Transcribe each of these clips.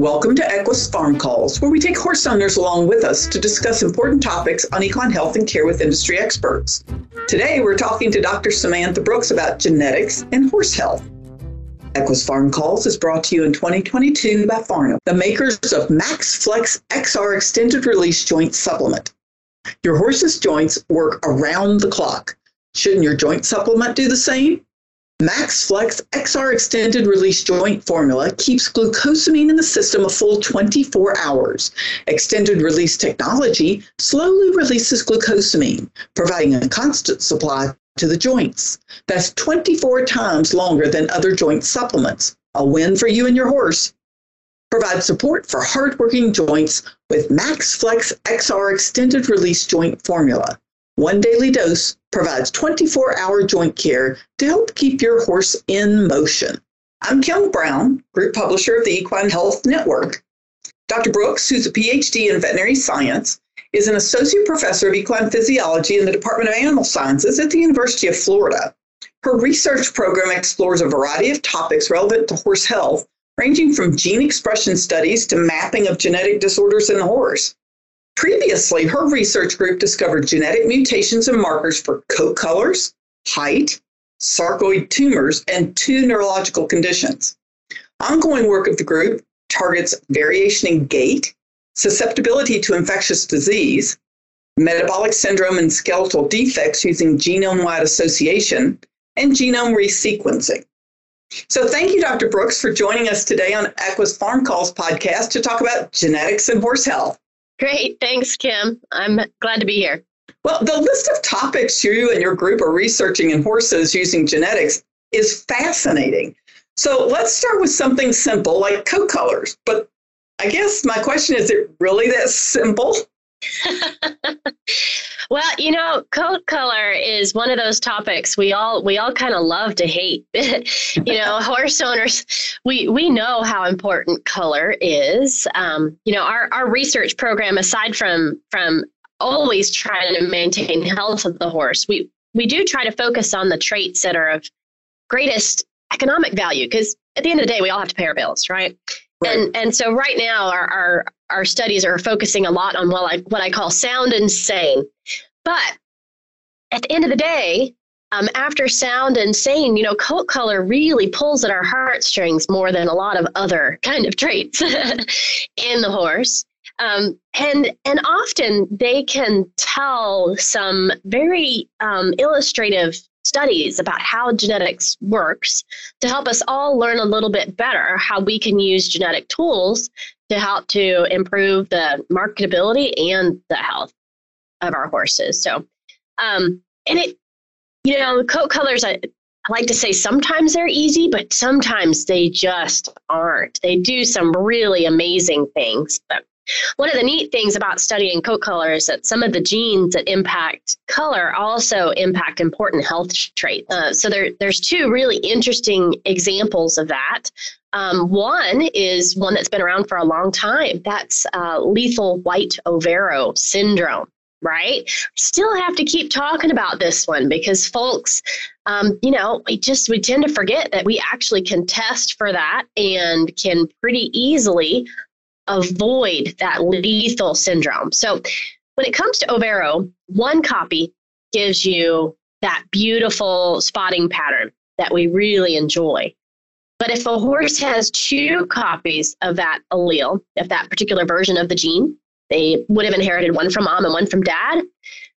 Welcome to Equus Farm Calls, where we take horse owners along with us to discuss important topics on equine health and care with industry experts. Today, we're talking to Dr. Samantha Brooks about genetics and horse health. Equus Farm Calls is brought to you in 2022 by Farnam, the makers of Max Flex XR Extended Release Joint Supplement. Your horse's joints work around the clock. Shouldn't your joint supplement do the same? MaxFlex XR extended release joint formula keeps glucosamine in the system a full 24 hours. Extended release technology slowly releases glucosamine, providing a constant supply to the joints. That's 24 times longer than other joint supplements. A win for you and your horse. Provide support for hardworking joints with MaxFlex XR extended release joint formula. One daily dose provides 24 hour joint care to help keep your horse in motion. I'm Kim Brown, group publisher of the Equine Health Network. Dr. Brooks, who's a PhD in veterinary science, is an associate professor of equine physiology in the Department of Animal Sciences at the University of Florida. Her research program explores a variety of topics relevant to horse health, ranging from gene expression studies to mapping of genetic disorders in the horse. Previously, her research group discovered genetic mutations and markers for coat colors, height, sarcoid tumors, and two neurological conditions. Ongoing work of the group targets variation in gait, susceptibility to infectious disease, metabolic syndrome and skeletal defects using genome wide association, and genome resequencing. So, thank you, Dr. Brooks, for joining us today on Equus Farm Calls podcast to talk about genetics and horse health. Great. Thanks, Kim. I'm glad to be here. Well, the list of topics you and your group are researching in horses using genetics is fascinating. So let's start with something simple like coat colors. But I guess my question is it really that simple? well, you know, coat color is one of those topics we all we all kind of love to hate. you know, horse owners, we we know how important color is. Um, you know, our our research program, aside from from always trying to maintain health of the horse, we we do try to focus on the traits that are of greatest economic value because at the end of the day, we all have to pay our bills, right? Right. And and so right now our, our our studies are focusing a lot on what I what I call sound and sane. But at the end of the day, um, after sound and sane, you know, coat color really pulls at our heartstrings more than a lot of other kind of traits in the horse. Um, and and often they can tell some very um, illustrative studies about how genetics works to help us all learn a little bit better how we can use genetic tools to help to improve the marketability and the health of our horses. So, um, and it, you know, coat colors, I, I like to say sometimes they're easy, but sometimes they just aren't. They do some really amazing things, but one of the neat things about studying coat color is that some of the genes that impact color also impact important health traits. Uh, so there, there's two really interesting examples of that. Um, one is one that's been around for a long time. That's uh, lethal white overo syndrome right? Still have to keep talking about this one because folks, um, you know, we just we tend to forget that we actually can test for that and can pretty easily avoid that lethal syndrome. So when it comes to Overo, one copy gives you that beautiful spotting pattern that we really enjoy. But if a horse has two copies of that allele, of that particular version of the gene, they would have inherited one from mom and one from dad.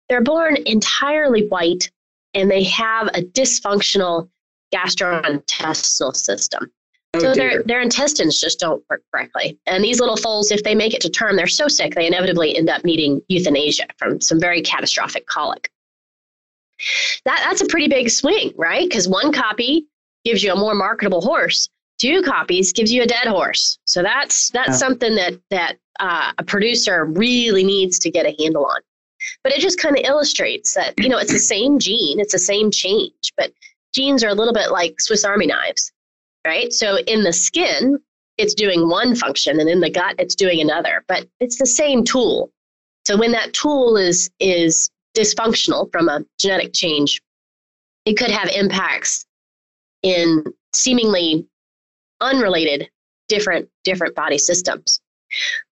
They're born entirely white and they have a dysfunctional gastrointestinal system. Oh, so their their intestines just don't work correctly. And these little foals, if they make it to term, they're so sick they inevitably end up needing euthanasia from some very catastrophic colic. That that's a pretty big swing, right? Because one copy gives you a more marketable horse. Two copies gives you a dead horse. So that's that's something that that uh, a producer really needs to get a handle on. But it just kind of illustrates that you know it's the same gene, it's the same change, but genes are a little bit like Swiss Army knives right? So in the skin, it's doing one function, and in the gut, it's doing another. But it's the same tool. So when that tool is is dysfunctional from a genetic change, it could have impacts in seemingly unrelated different different body systems.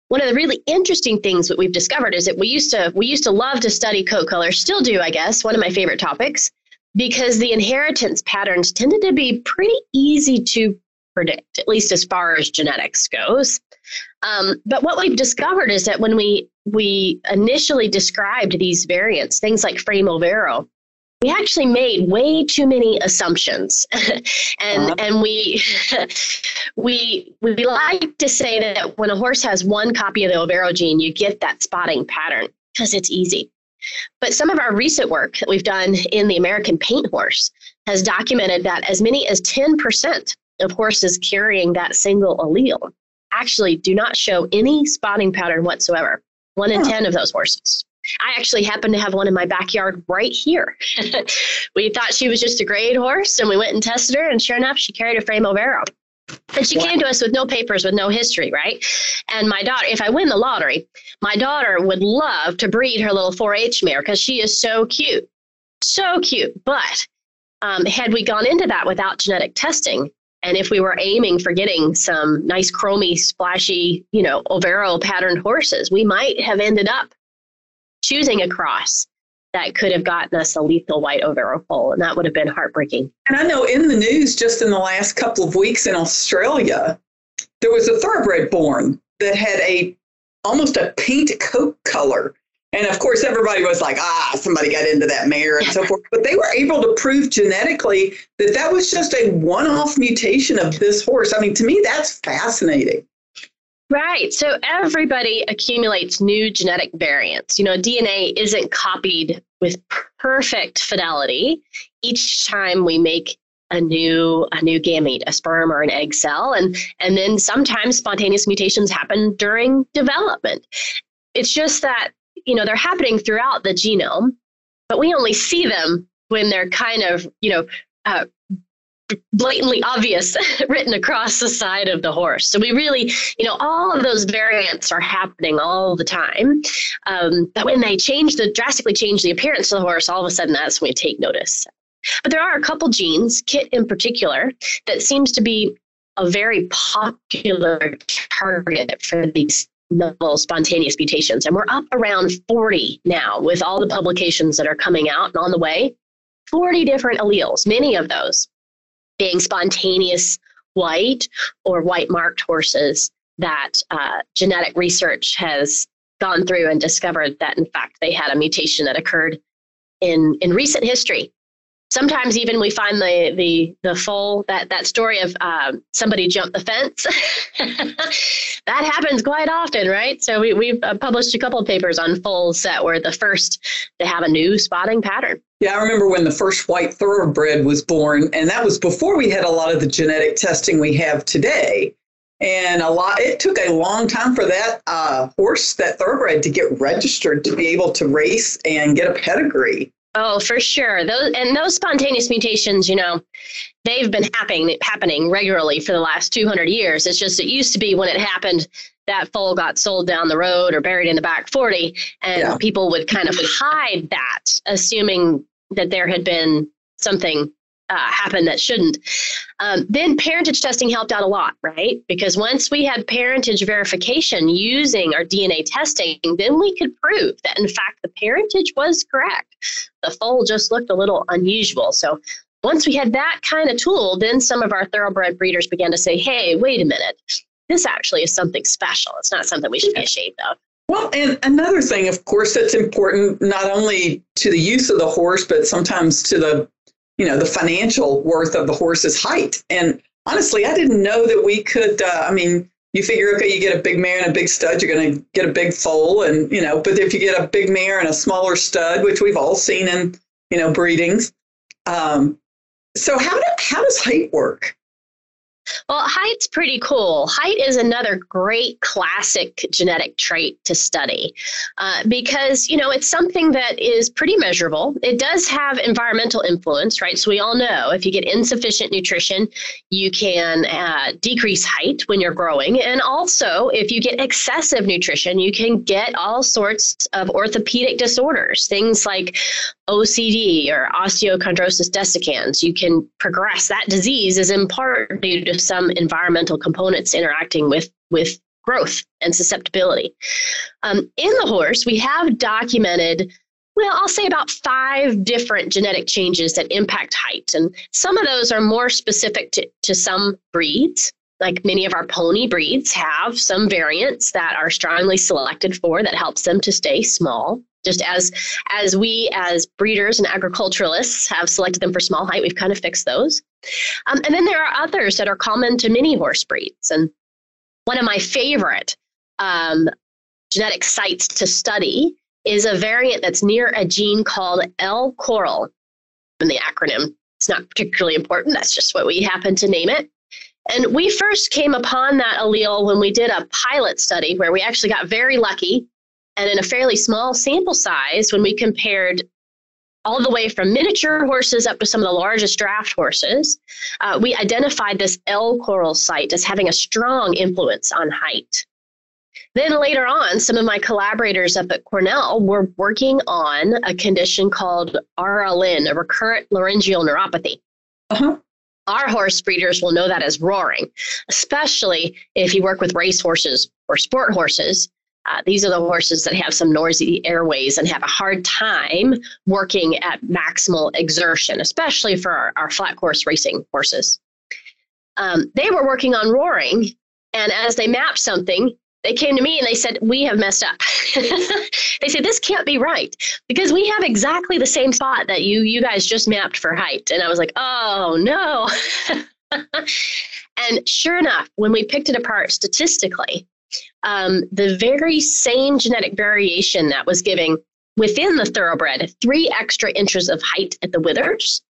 One of the really interesting things that we've discovered is that we used to we used to love to study coat color, still do, I guess, one of my favorite topics, because the inheritance patterns tended to be pretty easy to predict, at least as far as genetics goes. Um, but what we've discovered is that when we we initially described these variants, things like frame overo, we actually made way too many assumptions and uh-huh. and we we we like to say that when a horse has one copy of the overo gene you get that spotting pattern because it's easy but some of our recent work that we've done in the american paint horse has documented that as many as 10% of horses carrying that single allele actually do not show any spotting pattern whatsoever one in huh. 10 of those horses I actually happen to have one in my backyard right here. we thought she was just a grade horse, and we went and tested her, and sure enough, she carried a frame overo. And she came to us with no papers, with no history, right? And my daughter, if I win the lottery, my daughter would love to breed her little 4 H mare because she is so cute. So cute. But um, had we gone into that without genetic testing, and if we were aiming for getting some nice chromy, splashy, you know, overo patterned horses, we might have ended up choosing a cross that could have gotten us a lethal white overo foal, and that would have been heartbreaking. And I know in the news just in the last couple of weeks in Australia, there was a thoroughbred born that had a almost a paint coat color. And of course, everybody was like, ah, somebody got into that mare and so forth. But they were able to prove genetically that that was just a one off mutation of this horse. I mean, to me, that's fascinating. Right. So everybody accumulates new genetic variants. You know, DNA isn't copied with perfect fidelity each time we make a new a new gamete, a sperm or an egg cell, and and then sometimes spontaneous mutations happen during development. It's just that you know they're happening throughout the genome, but we only see them when they're kind of you know uh, blatantly obvious written across the side of the horse. So we really, you know, all of those variants are happening all the time. Um, but when they change the drastically change the appearance of the horse, all of a sudden that's when we take notice. But there are a couple genes, KIT in particular, that seems to be a very popular target for these novel spontaneous mutations. And we're up around 40 now with all the publications that are coming out and on the way. 40 different alleles, many of those being spontaneous white or white marked horses that uh, genetic research has gone through and discovered that in fact they had a mutation that occurred in in recent history sometimes even we find the the the full that that story of um, somebody jumped the fence. That happens quite often right? So we, we've uh, published a couple of papers on full set where the first to have a new spotting pattern. Yeah i remember when the first white thoroughbred was born and that was before we had a lot of the genetic testing we have today. And a lot it took a long time for that uh, horse that thoroughbred to get registered to be able to race and get a pedigree Oh, for sure. Those and those spontaneous mutations, you know, they've been happening happening regularly for the last 200 years. It's just it used to be when it happened that foal got sold down the road or buried in the back 40 and yeah. people would kind of hide that assuming that there had been something uh, happen that shouldn't. Um, then parentage testing helped out a lot, right? Because once we had parentage verification using our DNA testing, then we could prove that in fact the parentage was correct. The foal just looked a little unusual. So once we had that kind of tool, then some of our thoroughbred breeders began to say, hey, wait a minute, this actually is something special. It's not something we should be ashamed of. Well, and another thing, of course, that's important not only to the use of the horse, but sometimes to the you know the financial worth of the horse's height. And honestly, I didn't know that we could. Uh, I mean, you figure, okay, you get a big mare and a big stud, you're going to get a big foal, and you know. But if you get a big mare and a smaller stud, which we've all seen in you know breedings, um, so how do, how does height work? Well, height's pretty cool. Height is another great classic genetic trait to study uh, because, you know, it's something that is pretty measurable. It does have environmental influence, right? So we all know if you get insufficient nutrition, you can uh, decrease height when you're growing. And also, if you get excessive nutrition, you can get all sorts of orthopedic disorders, things like OCD or osteochondrosis dissecans. You can progress. That disease is in part due to some environmental components interacting with, with growth and susceptibility. Um, in the horse, we have documented, well, I'll say about five different genetic changes that impact height. And some of those are more specific to, to some breeds. Like many of our pony breeds have some variants that are strongly selected for that helps them to stay small just as as we as breeders and agriculturalists have selected them for small height we've kind of fixed those um, and then there are others that are common to many horse breeds and one of my favorite um, genetic sites to study is a variant that's near a gene called LCORL in the acronym. It's not particularly important, that's just what we happen to name it. And we first came upon that allele when we did a pilot study where we actually got very lucky. And in a fairly small sample size, when we compared all the way from miniature horses up to some of the largest draft horses, uh, we identified this LCORL site as having a strong influence on height. Then later on, some of my collaborators up at Cornell were working on a condition called RLN, a recurrent laryngeal neuropathy. Uh-huh. Our horse breeders will know that as roaring, especially if you work with race horses or sport horses uh, these are the horses that have some noisy airways and have a hard time working at maximal exertion, especially for our, our flat course racing horses. Um, they were working on roaring, and as they mapped something, they came to me and they said, We have messed up. they said, This can't be right because we have exactly the same spot that you, you guys just mapped for height. And I was like, Oh, no. and sure enough, when we picked it apart statistically, um, the very same genetic variation that was giving within the thoroughbred three extra inches of height at the withers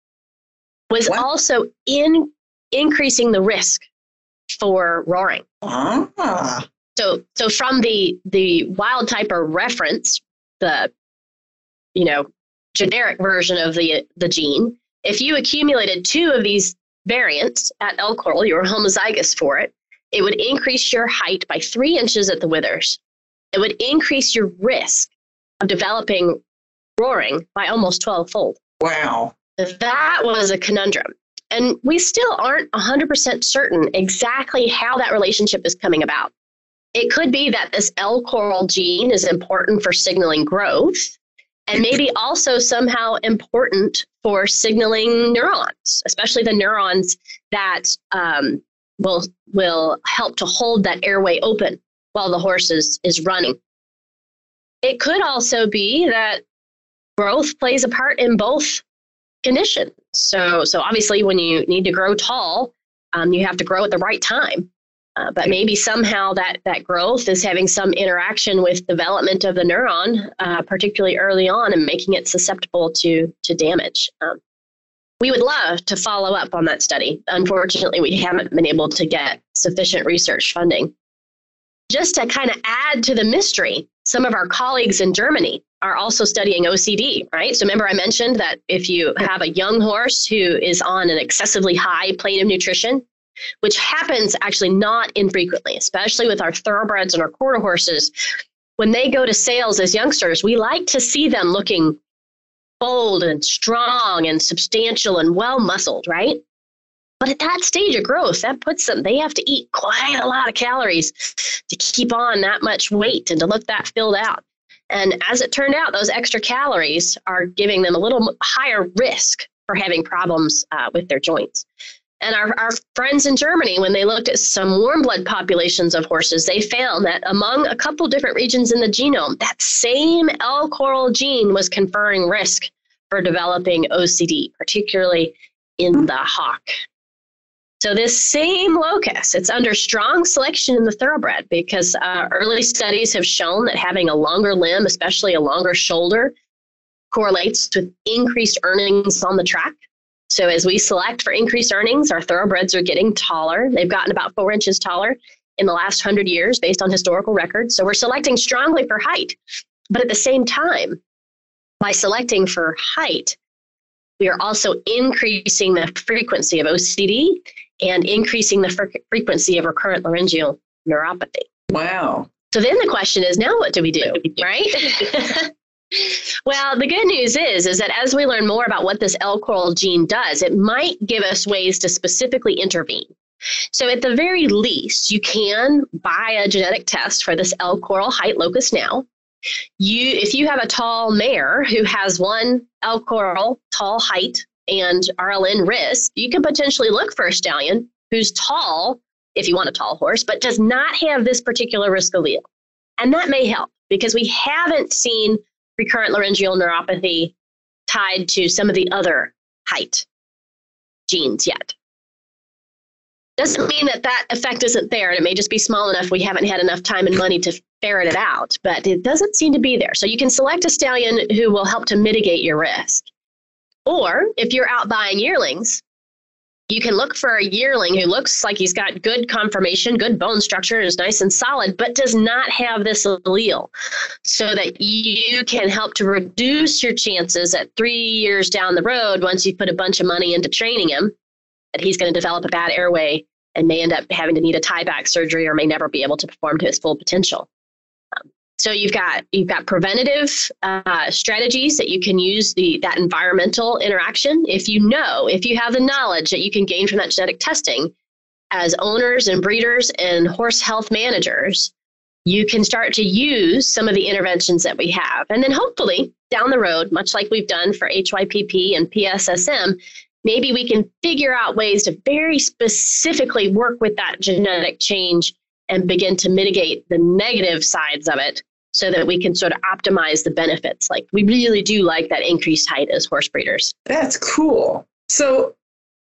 was what? also in increasing the risk for roaring. Ah. So, so from the the wild type or reference, the you know generic version of the the gene, if you accumulated two of these variants at LCORL, you were homozygous for it, it would increase your height by three inches at the withers. It would increase your risk of developing roaring by almost 12 fold. Wow. That was a conundrum. And we still aren't 100% certain exactly how that relationship is coming about. It could be that this LCORL gene is important for signaling growth and maybe also somehow important for signaling neurons, especially the neurons that um, will will help to hold that airway open while the horse is, is running. It could also be that growth plays a part in both conditions. So, so obviously, when you need to grow tall, um, you have to grow at the right time. Uh, but maybe somehow that that growth is having some interaction with development of the neuron, uh, particularly early on, and making it susceptible to to damage. Um, we would love to follow up on that study. Unfortunately, we haven't been able to get sufficient research funding. Just to kind of add to the mystery, some of our colleagues in Germany are also studying OCD, right? So remember, I mentioned that if you have a young horse who is on an excessively high plane of nutrition, which happens actually not infrequently, especially with our thoroughbreds and our quarter horses, when they go to sales as youngsters, we like to see them looking bold and strong and substantial and well muscled, right? But at that stage of growth, that puts them, they have to eat quite a lot of calories to keep on that much weight and to look that filled out. And as it turned out, those extra calories are giving them a little higher risk for having problems uh, with their joints. And our, our friends in Germany, when they looked at some warm blood populations of horses, they found that among a couple different regions in the genome, that same LCORL gene was conferring risk for developing OCD, particularly in the hock. So this same locus, it's under strong selection in the thoroughbred because uh, early studies have shown that having a longer limb, especially a longer shoulder, correlates with increased earnings on the track. So as we select for increased earnings, our thoroughbreds are getting taller. They've gotten about four inches taller in the last hundred years based on historical records. So we're selecting strongly for height. But at the same time, by selecting for height, we are also increasing the frequency of OCD and increasing the fre- frequency of recurrent laryngeal neuropathy. Wow. So then the question is now what do we do, right? well, the good news is is that as we learn more about what this LCORL gene does, it might give us ways to specifically intervene. So at the very least, you can buy a genetic test for this LCORL height locus now. You if you have a tall mare who has one LCORL tall height and RLN risk, you can potentially look for a stallion who's tall if you want a tall horse, but does not have this particular risk allele. And that may help because we haven't seen recurrent laryngeal neuropathy tied to some of the other height genes yet. Doesn't mean that that effect isn't there, and it may just be small enough we haven't had enough time and money to ferret it out, but it doesn't seem to be there. So you can select a stallion who will help to mitigate your risk. Or if you're out buying yearlings, you can look for a yearling who looks like he's got good conformation, good bone structure, is nice and solid, but does not have this allele, so that you can help to reduce your chances at three years down the road, once you put a bunch of money into training him, that he's going to develop a bad airway and may end up having to need a tieback surgery or may never be able to perform to his full potential. So you've got you've got preventative uh, strategies that you can use the that environmental interaction. If you know, if you have the knowledge that you can gain from that genetic testing, as owners and breeders and horse health managers, you can start to use some of the interventions that we have, and then hopefully down the road, much like we've done for HYPP and PSSM, maybe we can figure out ways to very specifically work with that genetic change and begin to mitigate the negative sides of it so that we can sort of optimize the benefits. Like we really do like that increased height as horse breeders. That's cool. So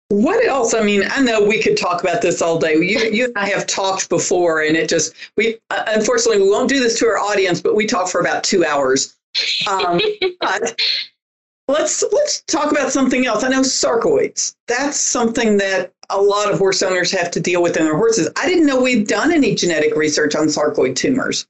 what else? I mean, I know we could talk about this all day. You, you and I have talked before, and it just we uh, unfortunately we won't do this to our audience, but we talk for about two hours. Um, but let's let's talk about something else. I know sarcoids. That's something that a lot of horse owners have to deal with in their horses. I didn't know we'd done any genetic research on sarcoid tumors.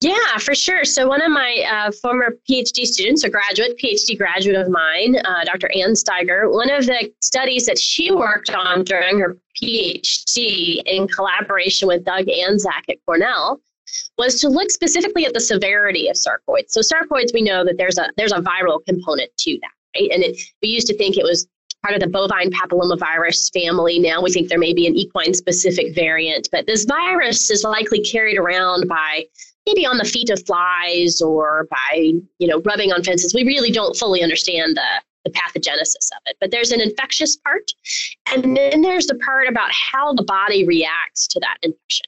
Yeah, for sure. So one of my uh, former PhD students, a graduate, PhD graduate of mine, uh, Dr. Ann Staiger, one of the studies that she worked on during her PhD in collaboration with Doug Antczak at Cornell was to look specifically at the severity of sarcoids. So sarcoids, we know that there's a there's a viral component to that, right? And it, we used to think it was part of the bovine papillomavirus family. Now we think there may be an equine specific variant, but this virus is likely carried around by maybe on the feet of flies or by you know rubbing on fences. We really don't fully understand the the pathogenesis of it. But there's an infectious part, and then there's the part about how the body reacts to that infection.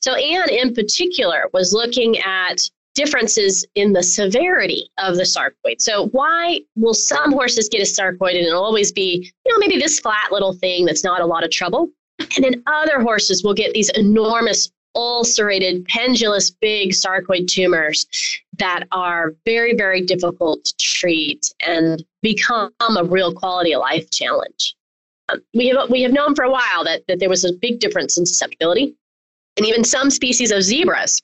So Anne, in particular, was looking at differences in the severity of the sarcoid. So why will some horses get a sarcoid and it'll always be, you know, maybe this flat little thing that's not a lot of trouble? And then other horses will get these enormous ulcerated, pendulous, big sarcoid tumors that are very, very difficult to treat and become a real quality of life challenge. Um, we, have, we have known for a while that, that there was a big difference in susceptibility. And even some species of zebras,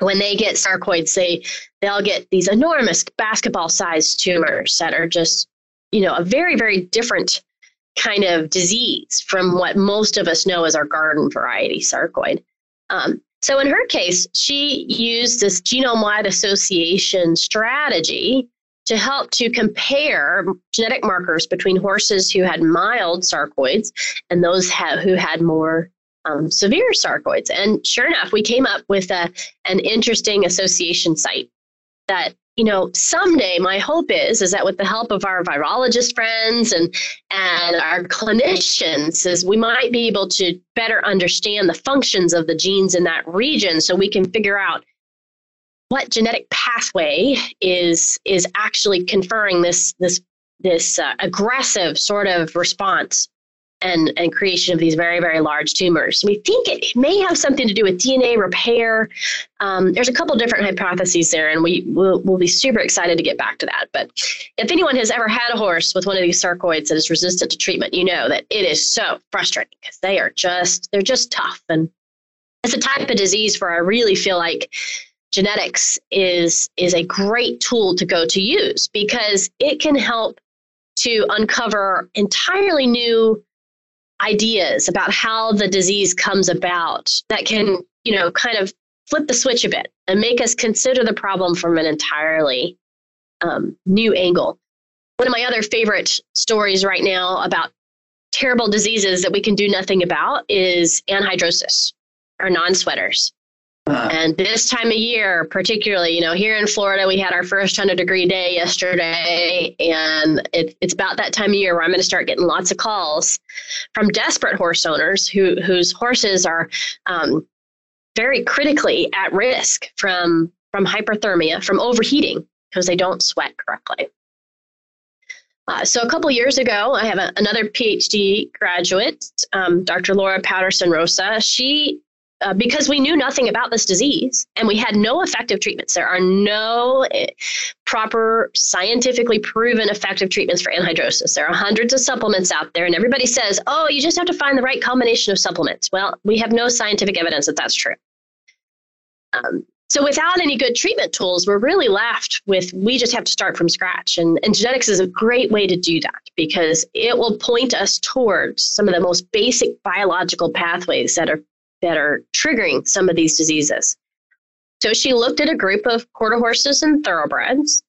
when they get sarcoids, they, they'll get these enormous basketball sized tumors that are just, you know, a very, very different kind of disease from what most of us know as our garden variety sarcoid. Um, so in her case, she used this genome wide association strategy to help to compare genetic markers between horses who had mild sarcoids and those ha- who had more um, severe sarcoids. And sure enough, we came up with a, an interesting association site that you know, someday my hope is is that with the help of our virologist friends and and our clinicians, is we might be able to better understand the functions of the genes in that region, so we can figure out what genetic pathway is is actually conferring this this this uh, aggressive sort of response and, and creation of these very, very large tumors. We think it may have something to do with DNA repair. Um, there's a couple different hypotheses there, and we will we'll be super excited to get back to that. But if anyone has ever had a horse with one of these sarcoids that is resistant to treatment, you know that it is so frustrating because they are just they're just tough, and it's a type of disease where I really feel like genetics is is a great tool to go to use because it can help to uncover entirely new ideas about how the disease comes about that can, you know, kind of flip the switch a bit and make us consider the problem from an entirely um, new angle. One of my other favorite stories right now about terrible diseases that we can do nothing about is anhidrosis or non-sweaters. Uh, and this time of year, particularly, you know, here in Florida, we had our first 100 degree day yesterday. And it, it's about that time of year where I'm going to start getting lots of calls from desperate horse owners who, whose horses are um, very critically at risk from, from hyperthermia, from overheating, because they don't sweat correctly. Uh, so a couple years ago, I have a, another PhD graduate, um, Dr. Laura Patterson Rosa. She uh, because we knew nothing about this disease and we had no effective treatments. There are no uh, proper scientifically proven effective treatments for anhidrosis. There are hundreds of supplements out there, and everybody says, oh, you just have to find the right combination of supplements. Well, we have no scientific evidence that that's true. Um, so without any good treatment tools, we're really left with we just have to start from scratch. And, and genetics is a great way to do that because it will point us towards some of the most basic biological pathways that are that are triggering some of these diseases. So she looked at a group of quarter horses and thoroughbreds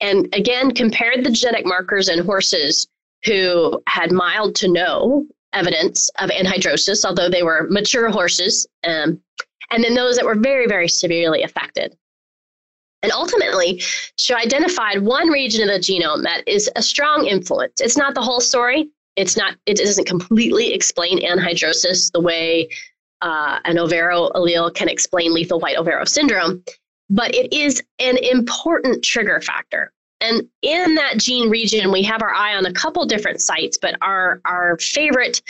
and again compared the genetic markers in horses who had mild to no evidence of anhidrosis, although they were mature horses, um, and then those that were very, very severely affected. And ultimately, she identified one region of the genome that is a strong influence. It's not the whole story. It's not. It doesn't completely explain anhidrosis the way uh, an overo allele can explain lethal white overo syndrome, but it is an important trigger factor. And in that gene region, we have our eye on a couple different sites, but our, our favorite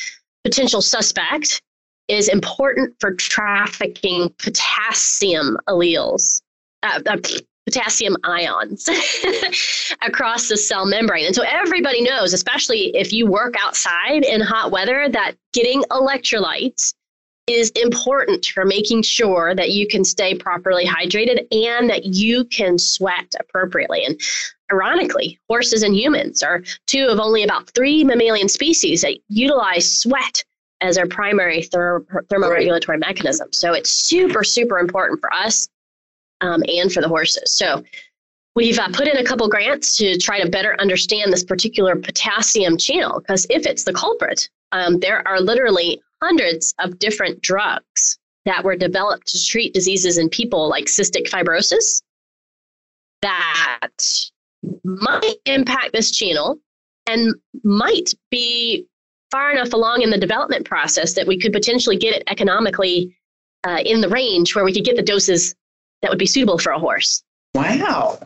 potential suspect is important for trafficking potassium alleles, uh, uh, potassium ions across the cell membrane. And so everybody knows, especially if you work outside in hot weather, that getting electrolytes is important for making sure that you can stay properly hydrated and that you can sweat appropriately. And ironically, horses and humans are two of only about three mammalian species that utilize sweat as our primary ther- thermoregulatory right. mechanism. So it's super, super important for us um, and for the horses. So we've uh, put in a couple grants to try to better understand this particular potassium channel because if it's the culprit, um, there are literally hundreds of different drugs that were developed to treat diseases in people like cystic fibrosis that might impact this channel and might be far enough along in the development process that we could potentially get it economically uh, in the range where we could get the doses that would be suitable for a horse. Wow.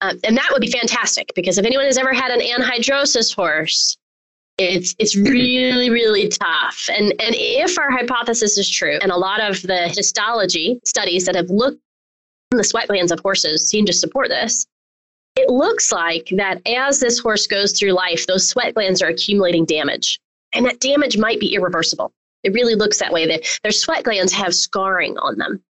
Uh, and that would be fantastic because if anyone has ever had an anhidrosis horse, it's it's really really tough. And and if our hypothesis is true and a lot of the histology studies that have looked in the sweat glands of horses seem to support this it looks like that as this horse goes through life those sweat glands are accumulating damage. And that damage might be irreversible. It really looks that way. That their sweat glands have scarring on them.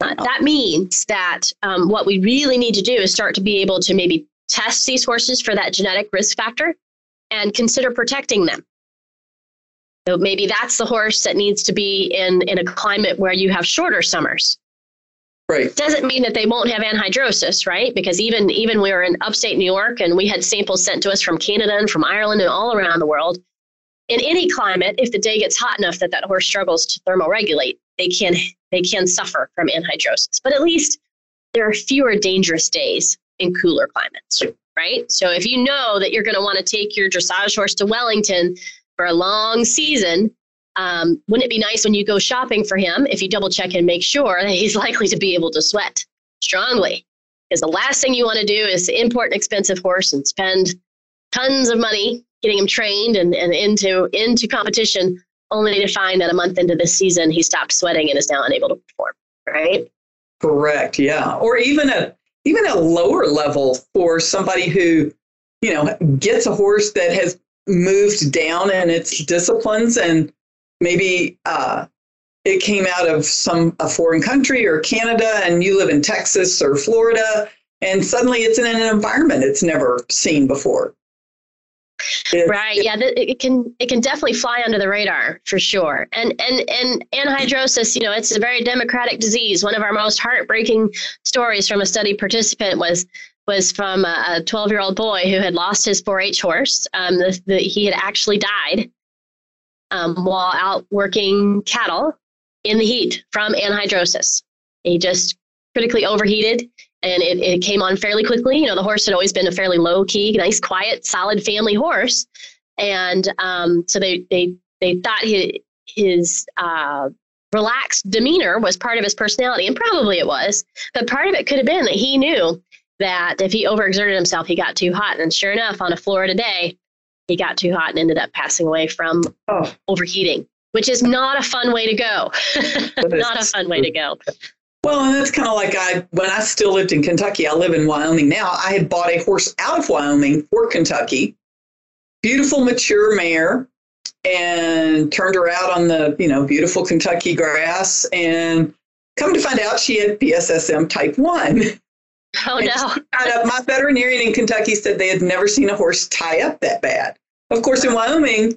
Uh, that means that um, what we really need to do is start to be able to maybe test these horses for that genetic risk factor and consider protecting them. So maybe that's the horse that needs to be in, in a climate where you have shorter summers. Right. Doesn't mean that they won't have anhidrosis, right? Because even even we were in upstate New York and we had samples sent to us from Canada and from Ireland and all around the world. In any climate, if the day gets hot enough that that horse struggles to thermoregulate, they can they can suffer from anhidrosis. But at least there are fewer dangerous days in cooler climates right? So if you know that you're going to want to take your dressage horse to Wellington for a long season, um, wouldn't it be nice when you go shopping for him if you double check and make sure that he's likely to be able to sweat strongly? Because the last thing you want to do is import an expensive horse and spend tons of money getting him trained and, and into into competition, only to find that a month into the season he stopped sweating and is now unable to perform. Right? Correct. Yeah. Or even a even a lower level for somebody who, you know, gets a horse that has moved down in its disciplines and maybe uh, it came out of some a foreign country or Canada and you live in Texas or Florida and suddenly it's in an environment it's never seen before. Right. Yeah. It can it can definitely fly under the radar for sure. And and and anhidrosis, you know, it's a very democratic disease. One of our most heartbreaking stories from a study participant was was from a 12 year old boy who had lost his 4 H horse. Um, the, the, he had actually died um, while out working cattle in the heat from anhidrosis. He just critically overheated and it, it came on fairly quickly. You know, the horse had always been a fairly low key, nice, quiet, solid family horse. And um, so they, they, they thought his, his uh, relaxed demeanor was part of his personality, and probably it was. But part of it could have been that he knew that if he overexerted himself, he got too hot. And sure enough, on a Florida day, he got too hot and ended up passing away from oh. overheating, which is not a fun way to go. not a fun way to go. Well, and that's kind of like I when I still lived in Kentucky. I live in Wyoming now. I had bought a horse out of Wyoming for Kentucky. Beautiful mature mare, and turned her out on the you know beautiful Kentucky grass. And come to find out, she had PSSM type one. Oh and no! Up, my veterinarian in Kentucky said they had never seen a horse tie up that bad. Of course, in Wyoming,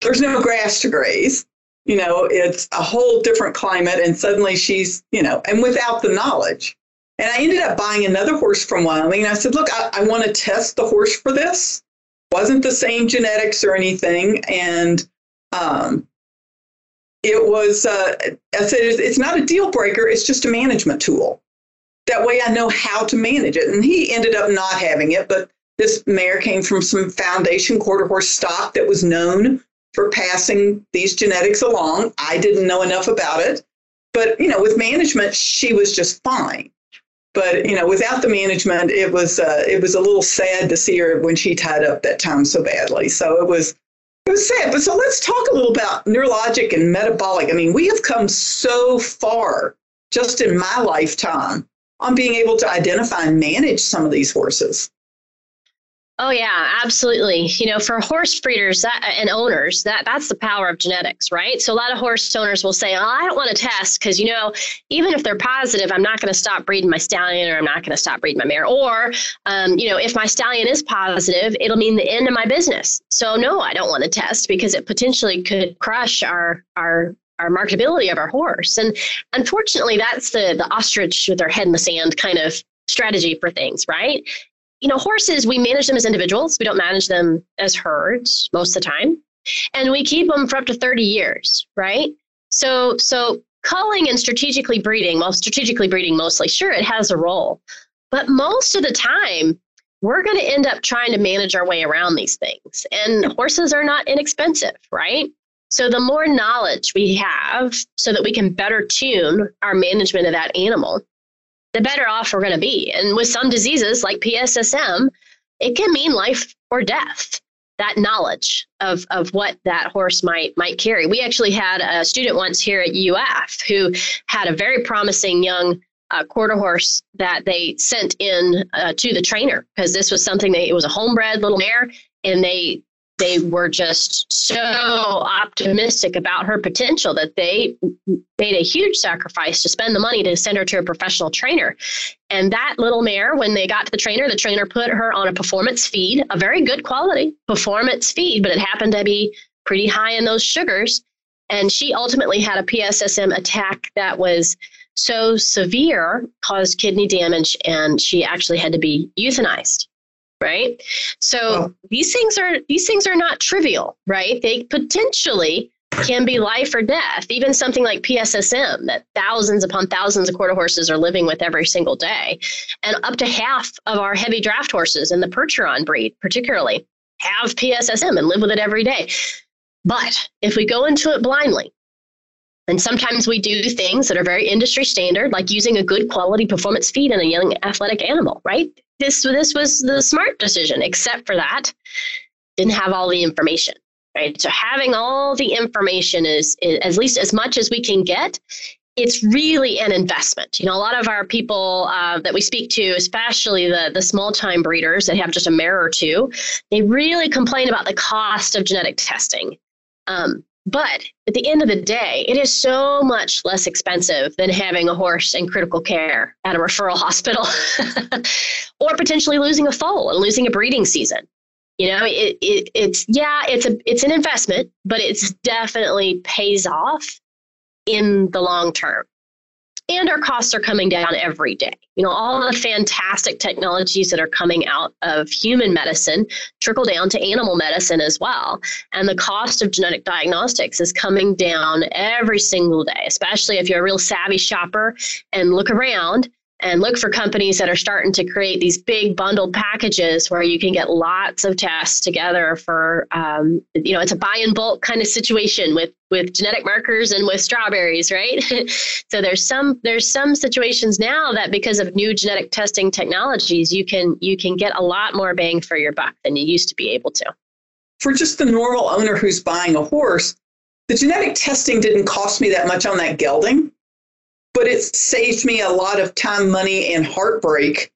there's no grass to graze. You know, it's a whole different climate, and suddenly she's, you know, and without the knowledge. And I ended up buying another horse from Wyoming. And I said, look, I, I want to test the horse for this. Wasn't the same genetics or anything. And um, it was, uh, I said, it's not a deal breaker, it's just a management tool. That way I know how to manage it. And he ended up not having it, but this mare came from some foundation quarter horse stock that was known for passing these genetics along. I didn't know enough about it. But, you know, with management, she was just fine. But, you know, without the management, it was uh, it was a little sad to see her when she tied up that time so badly. So it was it was sad. But so let's talk a little about neurologic and metabolic. I mean, we have come so far just in my lifetime on being able to identify and manage some of these horses. Oh yeah, absolutely. You know, for horse breeders that, and owners, that that's the power of genetics, right? So a lot of horse owners will say, "Oh, I don't want to test because you know, even if they're positive, I'm not going to stop breeding my stallion, or I'm not going to stop breeding my mare, or um, you know, if my stallion is positive, it'll mean the end of my business. So no, I don't want to test because it potentially could crush our our our marketability of our horse. And unfortunately, that's the the ostrich with their head in the sand kind of strategy for things, right? You know, horses, we manage them as individuals. We don't manage them as herds most of the time. And we keep them for up to 30 years, right? So so culling and strategically breeding, well, strategically breeding mostly, sure, it has a role. But most of the time, we're going to end up trying to manage our way around these things. And horses are not inexpensive, right? So the more knowledge we have so that we can better tune our management of that animal, the better off we're going to be. And with some diseases like PSSM, it can mean life or death. That knowledge of, of what that horse might might carry. We actually had a student once here at UF who had a very promising young uh, quarter horse that they sent in uh, to the trainer because this was something that it was a homebred little mare, and they they were just so optimistic about her potential that they made a huge sacrifice to spend the money to send her to a professional trainer. And that little mare, when they got to the trainer, the trainer put her on a performance feed, a very good quality performance feed, but it happened to be pretty high in those sugars. And she ultimately had a PSSM attack that was so severe, caused kidney damage, and she actually had to be euthanized right so oh. these things are these things are not trivial right they potentially can be life or death even something like pssm that thousands upon thousands of quarter horses are living with every single day and up to half of our heavy draft horses in the percheron breed particularly have pssm and live with it every day but if we go into it blindly and sometimes we do things that are very industry standard, like using a good quality performance feed in a young athletic animal, right? This this was the smart decision, except for that, didn't have all the information. Right. So having all the information is, is at least as much as we can get it's really an investment. You know, a lot of our people uh, that we speak to, especially the the small time breeders that have just a mare or two, they really complain about the cost of genetic testing. Um, but at the end of the day, it is so much less expensive than having a horse in critical care at a referral hospital or potentially losing a foal and losing a breeding season. You know, it, it, it's yeah, it's a it's an investment, but it's definitely pays off in the long term. And our costs are coming down every day. You know, all the fantastic technologies that are coming out of human medicine trickle down to animal medicine as well. And the cost of genetic diagnostics is coming down every single day, especially if you're a real savvy shopper and look around and look for companies that are starting to create these big bundled packages where you can get lots of tests together for um, you know it's a buy in bulk kind of situation with with genetic markers and with strawberries right? So there's some there's some situations now that because of new genetic testing technologies you can you can get a lot more bang for your buck than you used to be able to. For just the normal owner who's buying a horse the genetic testing didn't cost me that much on that gelding but it saved me a lot of time, money, and heartbreak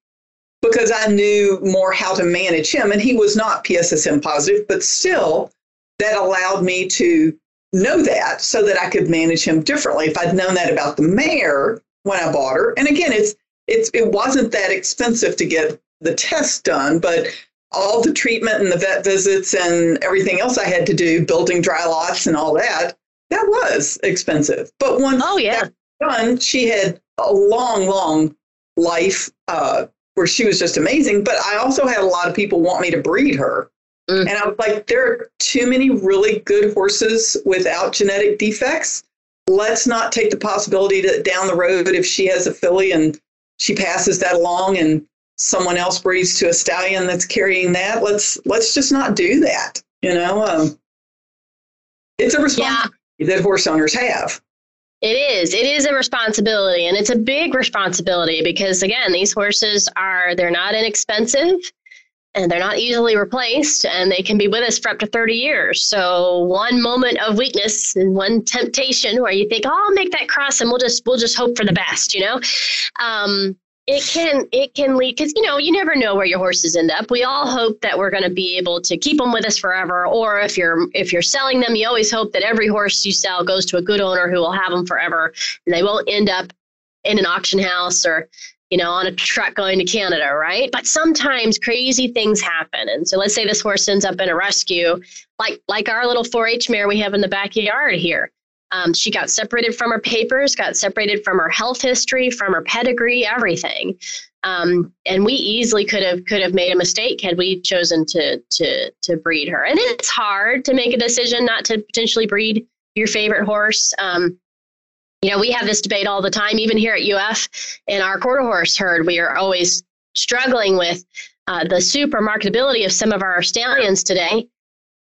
because I knew more how to manage him. And he was not PSSM positive, but still, that allowed me to know that so that I could manage him differently. If I'd known that about the mare when I bought her, and again, it's it's it wasn't that expensive to get the test done, but all the treatment and the vet visits and everything else I had to do, building dry lots and all that, that was expensive. But once oh yeah, done, she had a long, long life uh, where she was just amazing. But I also had a lot of people want me to breed her. Mm. And I was like, there are too many really good horses without genetic defects. Let's not take the possibility that down the road, if she has a filly and she passes that along and someone else breeds to a stallion that's carrying that, let's let's just not do that. You know, um, it's a responsibility yeah. that horse owners have. It is. It is a responsibility, and it's a big responsibility because again, these horses are they're not inexpensive and they're not easily replaced and they can be with us for up to 30 years so one moment of weakness and one temptation where you think oh i'll make that cross and we'll just we'll just hope for the best you know um, it can it can lead because you know you never know where your horses end up. We all hope that we're going to be able to keep them with us forever or if you're if you're selling them you always hope that every horse you sell goes to a good owner who will have them forever and they won't end up in an auction house or you know on a truck going to canada right? But sometimes crazy things happen and so let's say this horse ends up in a rescue. Like like our little 4-h mare we have in the backyard here um, she got separated from her papers, got separated from her health history, from her pedigree, everything. Um, and we easily could have could have made a mistake had we chosen to to to breed her. And it's hard to make a decision not to potentially breed your favorite horse. Um, you know, we have this debate all the time, even here at UF in our quarter horse herd. We are always struggling with uh, the super marketability of some of our stallions today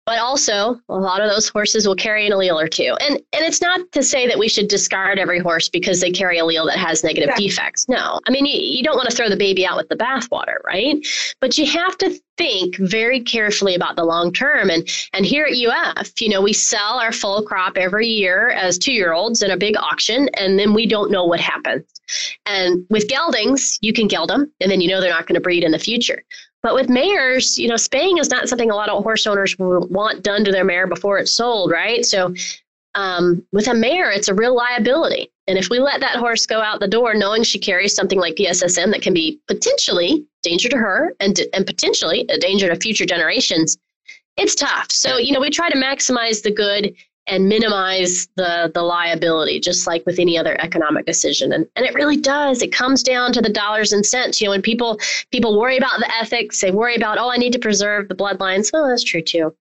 but also a lot of those horses will carry an allele or two. And and it's not to say that we should discard every horse because they carry a allele that has negative exactly. defects. No, I mean you, you don't want to throw the baby out with the bathwater, right? But you have to think very carefully about the long term. And and here at UF, you know, we sell our full crop every year as two year olds in a big auction, and then we don't know what happens. And with geldings, you can geld them, and then you know they're not going to breed in the future. But with mares, you know, spaying is not something a lot of horse owners want done to their mare before it's sold, right? So um, with a mare, it's a real liability. And if we let that horse go out the door knowing she carries something like PSSM that can be potentially danger to her and, and potentially a danger to future generations, it's tough. So, you know, we try to maximize the good and minimize the the liability just like with any other economic decision. And and it really does. It comes down to the dollars and cents. You know when people people worry about the ethics they worry about oh i need to preserve the bloodlines. Well that's true too.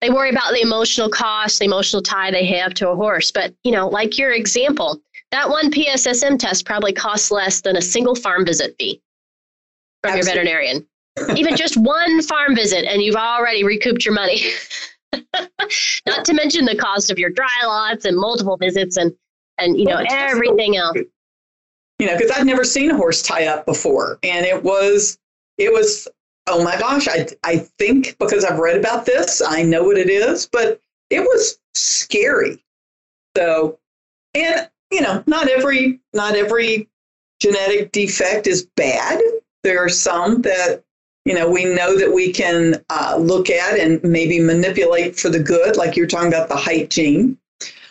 They worry about the emotional cost the emotional tie they have to a horse. But you know like your example that one pssm test probably costs less than a single farm visit fee from Absolutely. your veterinarian. Even just one farm visit and you've already recouped your money Not to mention the cost of your dry lots and multiple visits and and you know everything else. You know, because I've never seen a horse tie up before, and it was it was oh my gosh, I I think because I've read about this, I know what it is, but it was scary. So, and you know, not every not every genetic defect is bad. There are some that you know, we know that we can uh, look at and maybe manipulate for the good, like you're talking about the height gene.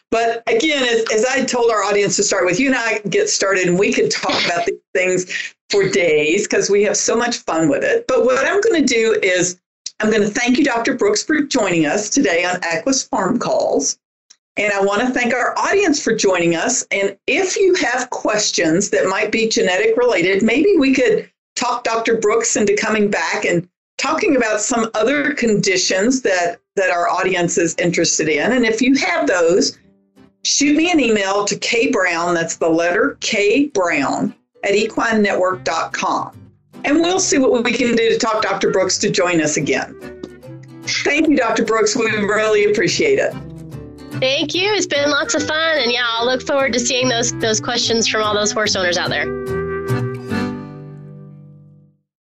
But again, as, as I told our audience to start with, you and I get started and we could talk about these things for days because we have so much fun with it. But what I'm going to do is I'm going to thank you, Dr. Brooks, for joining us today on Equus Farm Calls. And I want to thank our audience for joining us. And if you have questions that might be genetic related, maybe we could talk Dr. Brooks into coming back and talking about some other conditions that, that our audience is interested in. And if you have those, shoot me an email to K Brown, that's the letter K Brown at equinenetwork.com. And we'll see what we can do to talk Dr. Brooks to join us again. Thank you, Dr. Brooks. We really appreciate it. Thank you. It's been lots of fun. And yeah, I'll look forward to seeing those those questions from all those horse owners out there.